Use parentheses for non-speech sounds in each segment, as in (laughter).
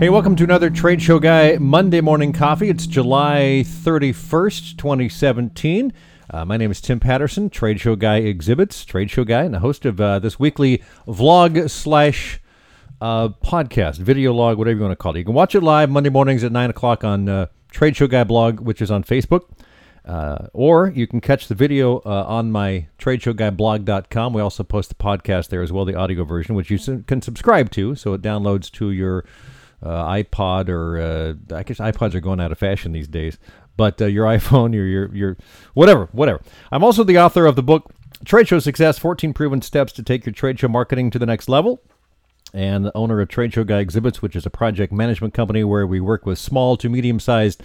Hey, welcome to another Trade Show Guy Monday Morning Coffee. It's July 31st, 2017. Uh, my name is Tim Patterson, Trade Show Guy Exhibits, Trade Show Guy, and the host of uh, this weekly vlog slash uh, podcast, video log, whatever you want to call it. You can watch it live Monday mornings at 9 o'clock on uh, Trade Show Guy blog, which is on Facebook. Uh, or you can catch the video uh, on my tradeshowguyblog.com. We also post the podcast there as well, the audio version, which you can subscribe to, so it downloads to your uh, iPod or uh, I guess iPods are going out of fashion these days. But uh, your (laughs) iPhone, your your your whatever, whatever. I'm also the author of the book Trade Show Success: 14 Proven Steps to Take Your Trade Show Marketing to the Next Level. And the owner of Trade Show Guy Exhibits, which is a project management company where we work with small to medium sized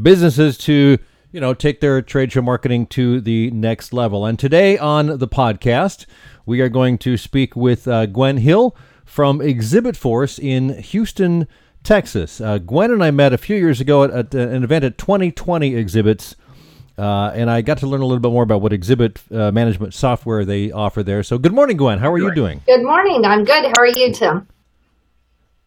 businesses to you know take their trade show marketing to the next level. And today on the podcast, we are going to speak with uh, Gwen Hill from Exhibit Force in Houston, Texas. Uh, Gwen and I met a few years ago at, at an event at 2020 Exhibits. Uh, and I got to learn a little bit more about what exhibit uh, management software they offer there. So, good morning, Gwen. How are you doing? Good morning. I'm good. How are you, Tim?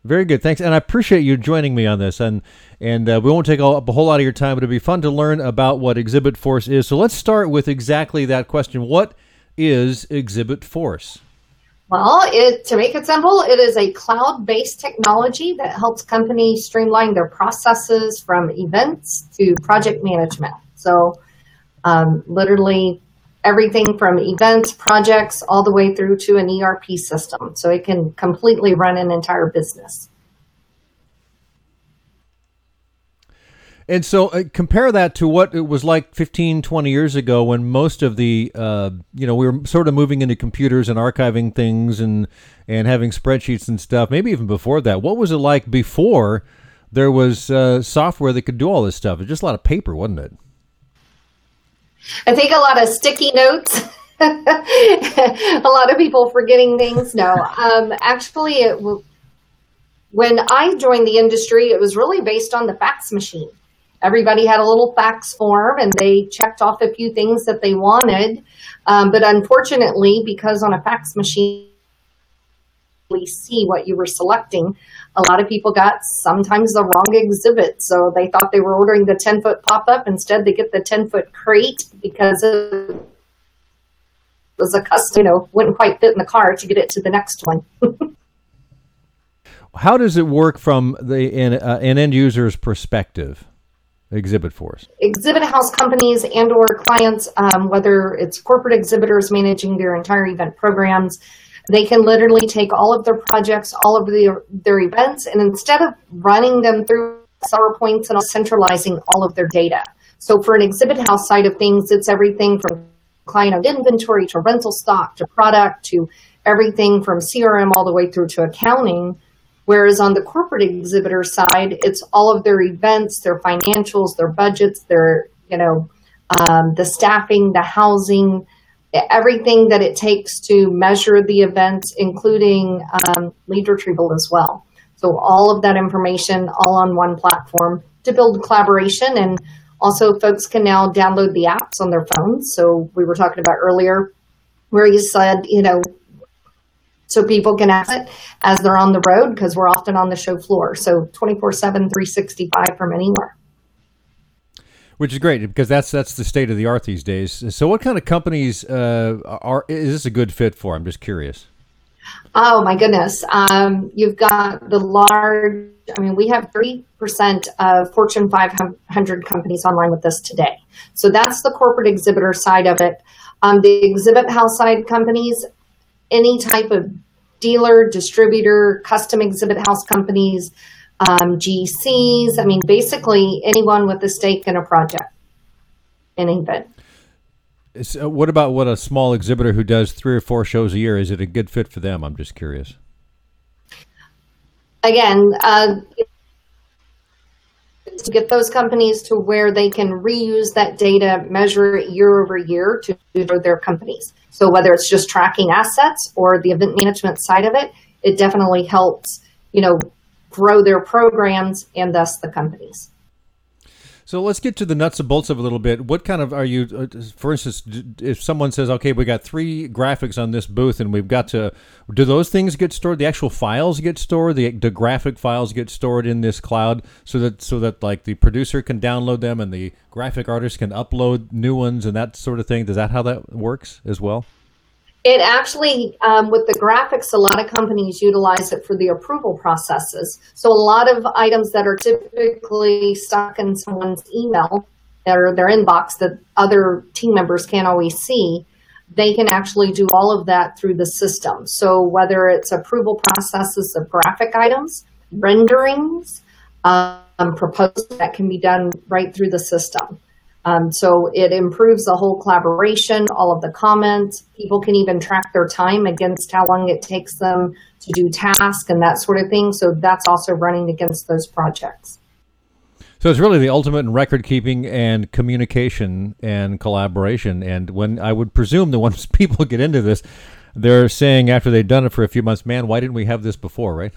Very good, thanks, and I appreciate you joining me on this. and And uh, we won't take up a whole lot of your time, but it'll be fun to learn about what Exhibit Force is. So let's start with exactly that question: What is Exhibit Force? Well, it, to make it simple, it is a cloud-based technology that helps companies streamline their processes from events to project management. So, um, literally everything from events, projects, all the way through to an ERP system. So it can completely run an entire business. And so uh, compare that to what it was like 15, 20 years ago when most of the, uh, you know, we were sort of moving into computers and archiving things and, and having spreadsheets and stuff, maybe even before that. What was it like before there was uh, software that could do all this stuff? It was just a lot of paper, wasn't it? I think a lot of sticky notes. (laughs) a lot of people forgetting things. No, um, actually, it, when I joined the industry, it was really based on the fax machine. Everybody had a little fax form and they checked off a few things that they wanted. Um, but unfortunately, because on a fax machine, we see what you were selecting. A lot of people got sometimes the wrong exhibit. So they thought they were ordering the 10 foot pop up. Instead, they get the 10 foot crate because it was a custom, you know, wouldn't quite fit in the car to get it to the next one. (laughs) How does it work from the uh, an end user's perspective? Exhibit Force exhibit house companies and or clients um, whether it's corporate exhibitors managing their entire event programs. They can literally take all of their projects all of their, their events and instead of running them through powerpoints and centralizing all of their data. So for an exhibit house side of things it's everything from client inventory to rental stock to product to everything from crm all the way through to accounting Whereas on the corporate exhibitor side, it's all of their events, their financials, their budgets, their, you know, um, the staffing, the housing, everything that it takes to measure the events, including um, lead retrieval as well. So all of that information all on one platform to build collaboration and also folks can now download the apps on their phones. So we were talking about earlier where you said, you know, so people can access it as they're on the road because we're often on the show floor. So 24 7, 365 from anywhere. Which is great because that's that's the state of the art these days. So, what kind of companies uh, are is this a good fit for? I'm just curious. Oh my goodness! Um, you've got the large. I mean, we have three percent of Fortune 500 companies online with us today. So that's the corporate exhibitor side of it. Um, the exhibit house side companies, any type of dealer, distributor, custom exhibit house companies, um, GCs. I mean, basically anyone with a stake in a project, in event. So what about what a small exhibitor who does three or four shows a year? Is it a good fit for them? I'm just curious. Again, uh, to get those companies to where they can reuse that data, measure it year over year to their companies. So whether it's just tracking assets or the event management side of it, it definitely helps, you know, grow their programs and thus the companies. So let's get to the nuts and bolts of a little bit. What kind of are you? Uh, for instance, if someone says, "Okay, we got three graphics on this booth, and we've got to," do those things get stored? The actual files get stored. The the graphic files get stored in this cloud, so that so that like the producer can download them and the graphic artist can upload new ones and that sort of thing. Does that how that works as well? It actually, um, with the graphics, a lot of companies utilize it for the approval processes. So a lot of items that are typically stuck in someone's email or their inbox that other team members can't always see, they can actually do all of that through the system. So whether it's approval processes of graphic items, renderings, um, proposals that can be done right through the system. Um, so it improves the whole collaboration, all of the comments. People can even track their time against how long it takes them to do tasks and that sort of thing. So that's also running against those projects. So it's really the ultimate in record keeping and communication and collaboration. And when I would presume that (laughs) once people get into this, they're saying after they've done it for a few months, man, why didn't we have this before, right?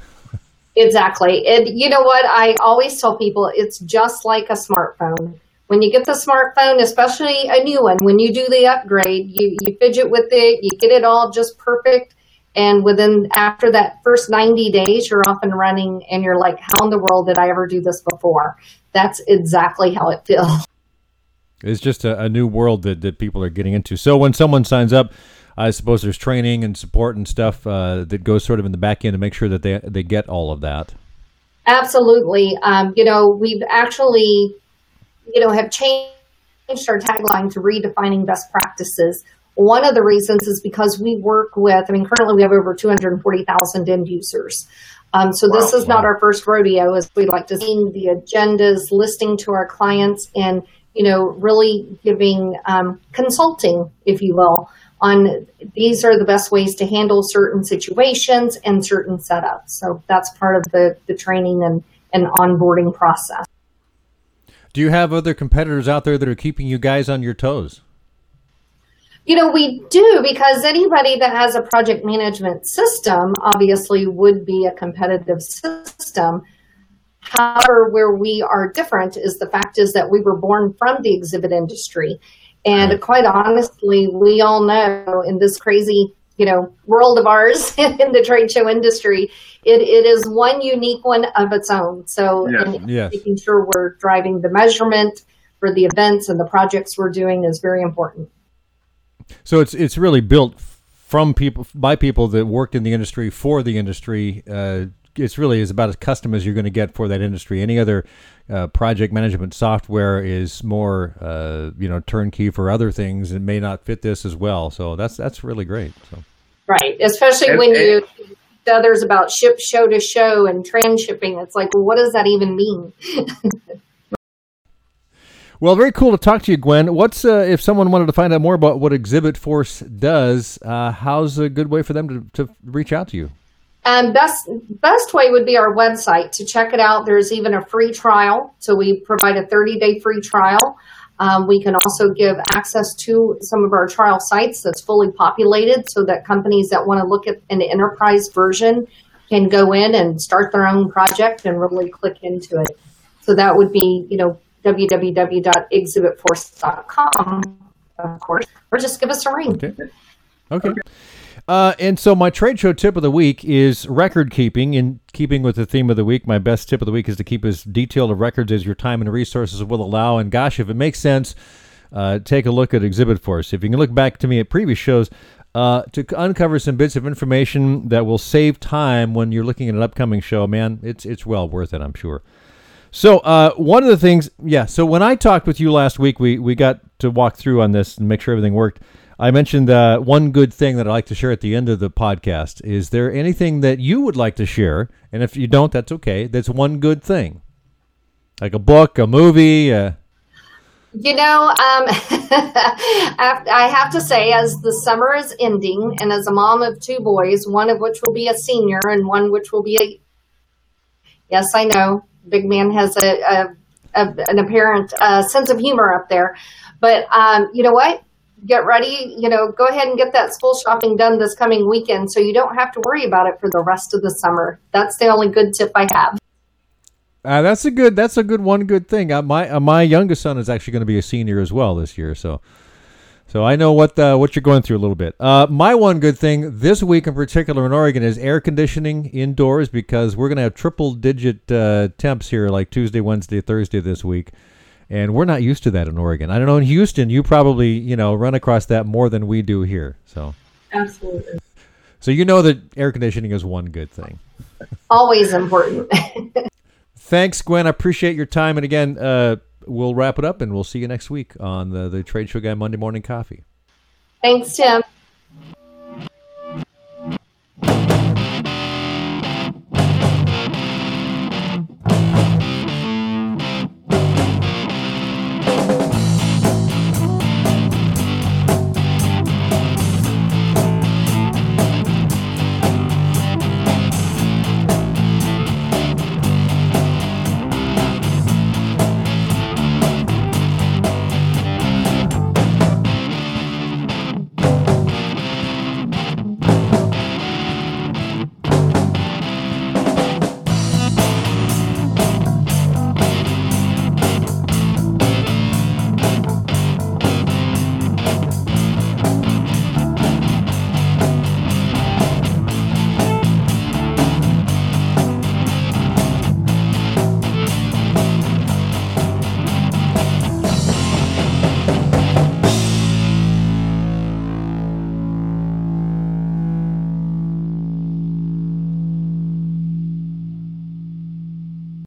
Exactly. And you know what? I always tell people it's just like a smartphone when you get the smartphone, especially a new one, when you do the upgrade, you, you fidget with it, you get it all just perfect. And within after that first 90 days, you're off and running and you're like, how in the world did I ever do this before? That's exactly how it feels. It's just a, a new world that, that people are getting into. So when someone signs up, I suppose there's training and support and stuff uh, that goes sort of in the back end to make sure that they, they get all of that. Absolutely. Um, you know, we've actually you know, have changed our tagline to redefining best practices. One of the reasons is because we work with, I mean, currently we have over 240,000 end users. Um, so wow, this is wow. not our first rodeo, as we like to see the agendas, listening to our clients, and you know, really giving um, consulting, if you will, on these are the best ways to handle certain situations and certain setups. So that's part of the the training and and onboarding process. Do you have other competitors out there that are keeping you guys on your toes? You know, we do because anybody that has a project management system obviously would be a competitive system. However, where we are different is the fact is that we were born from the exhibit industry. And quite honestly, we all know in this crazy you know world of ours (laughs) in the trade show industry it, it is one unique one of its own so yes. Yes. making sure we're driving the measurement for the events and the projects we're doing is very important so it's it's really built from people by people that worked in the industry for the industry uh, it's really is about as custom as you're going to get for that industry. Any other uh, project management software is more, uh, you know, turnkey for other things and may not fit this as well. So that's that's really great. So. Right. Especially and, when and, you others about ship show to show and transshipping. It's like, well, what does that even mean? (laughs) well, very cool to talk to you, Gwen. What's uh, if someone wanted to find out more about what Exhibit Force does? Uh, how's a good way for them to, to reach out to you? Um, best best way would be our website to check it out. There's even a free trial, so we provide a 30 day free trial. Um, we can also give access to some of our trial sites that's fully populated so that companies that want to look at an enterprise version can go in and start their own project and really click into it. So that would be, you know, www.exhibitforce.com, of course, or just give us a ring. Okay. Okay. Uh, and so my trade show tip of the week is record keeping. In keeping with the theme of the week, my best tip of the week is to keep as detailed of records as your time and resources will allow. And gosh, if it makes sense, uh, take a look at Exhibit Force. If you can look back to me at previous shows uh, to uncover some bits of information that will save time when you're looking at an upcoming show, man, it's it's well worth it, I'm sure. So uh, one of the things, yeah. So when I talked with you last week, we we got to walk through on this and make sure everything worked. I mentioned uh, one good thing that I like to share at the end of the podcast. Is there anything that you would like to share? And if you don't, that's okay. That's one good thing, like a book, a movie. Uh... You know, um, (laughs) I have to say, as the summer is ending, and as a mom of two boys, one of which will be a senior and one which will be a yes, I know, big man has a, a, a an apparent uh, sense of humor up there, but um, you know what? Get ready, you know, go ahead and get that school shopping done this coming weekend so you don't have to worry about it for the rest of the summer. That's the only good tip I have. Uh, that's a good. That's a good one. Good thing. Uh, my uh, my youngest son is actually going to be a senior as well this year. So, so I know what the, what you're going through a little bit. Uh, my one good thing this week in particular in Oregon is air conditioning indoors because we're going to have triple digit uh, temps here like Tuesday, Wednesday, Thursday this week, and we're not used to that in Oregon. I don't know in Houston. You probably you know run across that more than we do here. So Absolutely. so you know that air conditioning is one good thing. Always important. (laughs) Thanks, Gwen. I appreciate your time. And again, uh, we'll wrap it up and we'll see you next week on the, the Trade Show Guy Monday Morning Coffee. Thanks, Tim.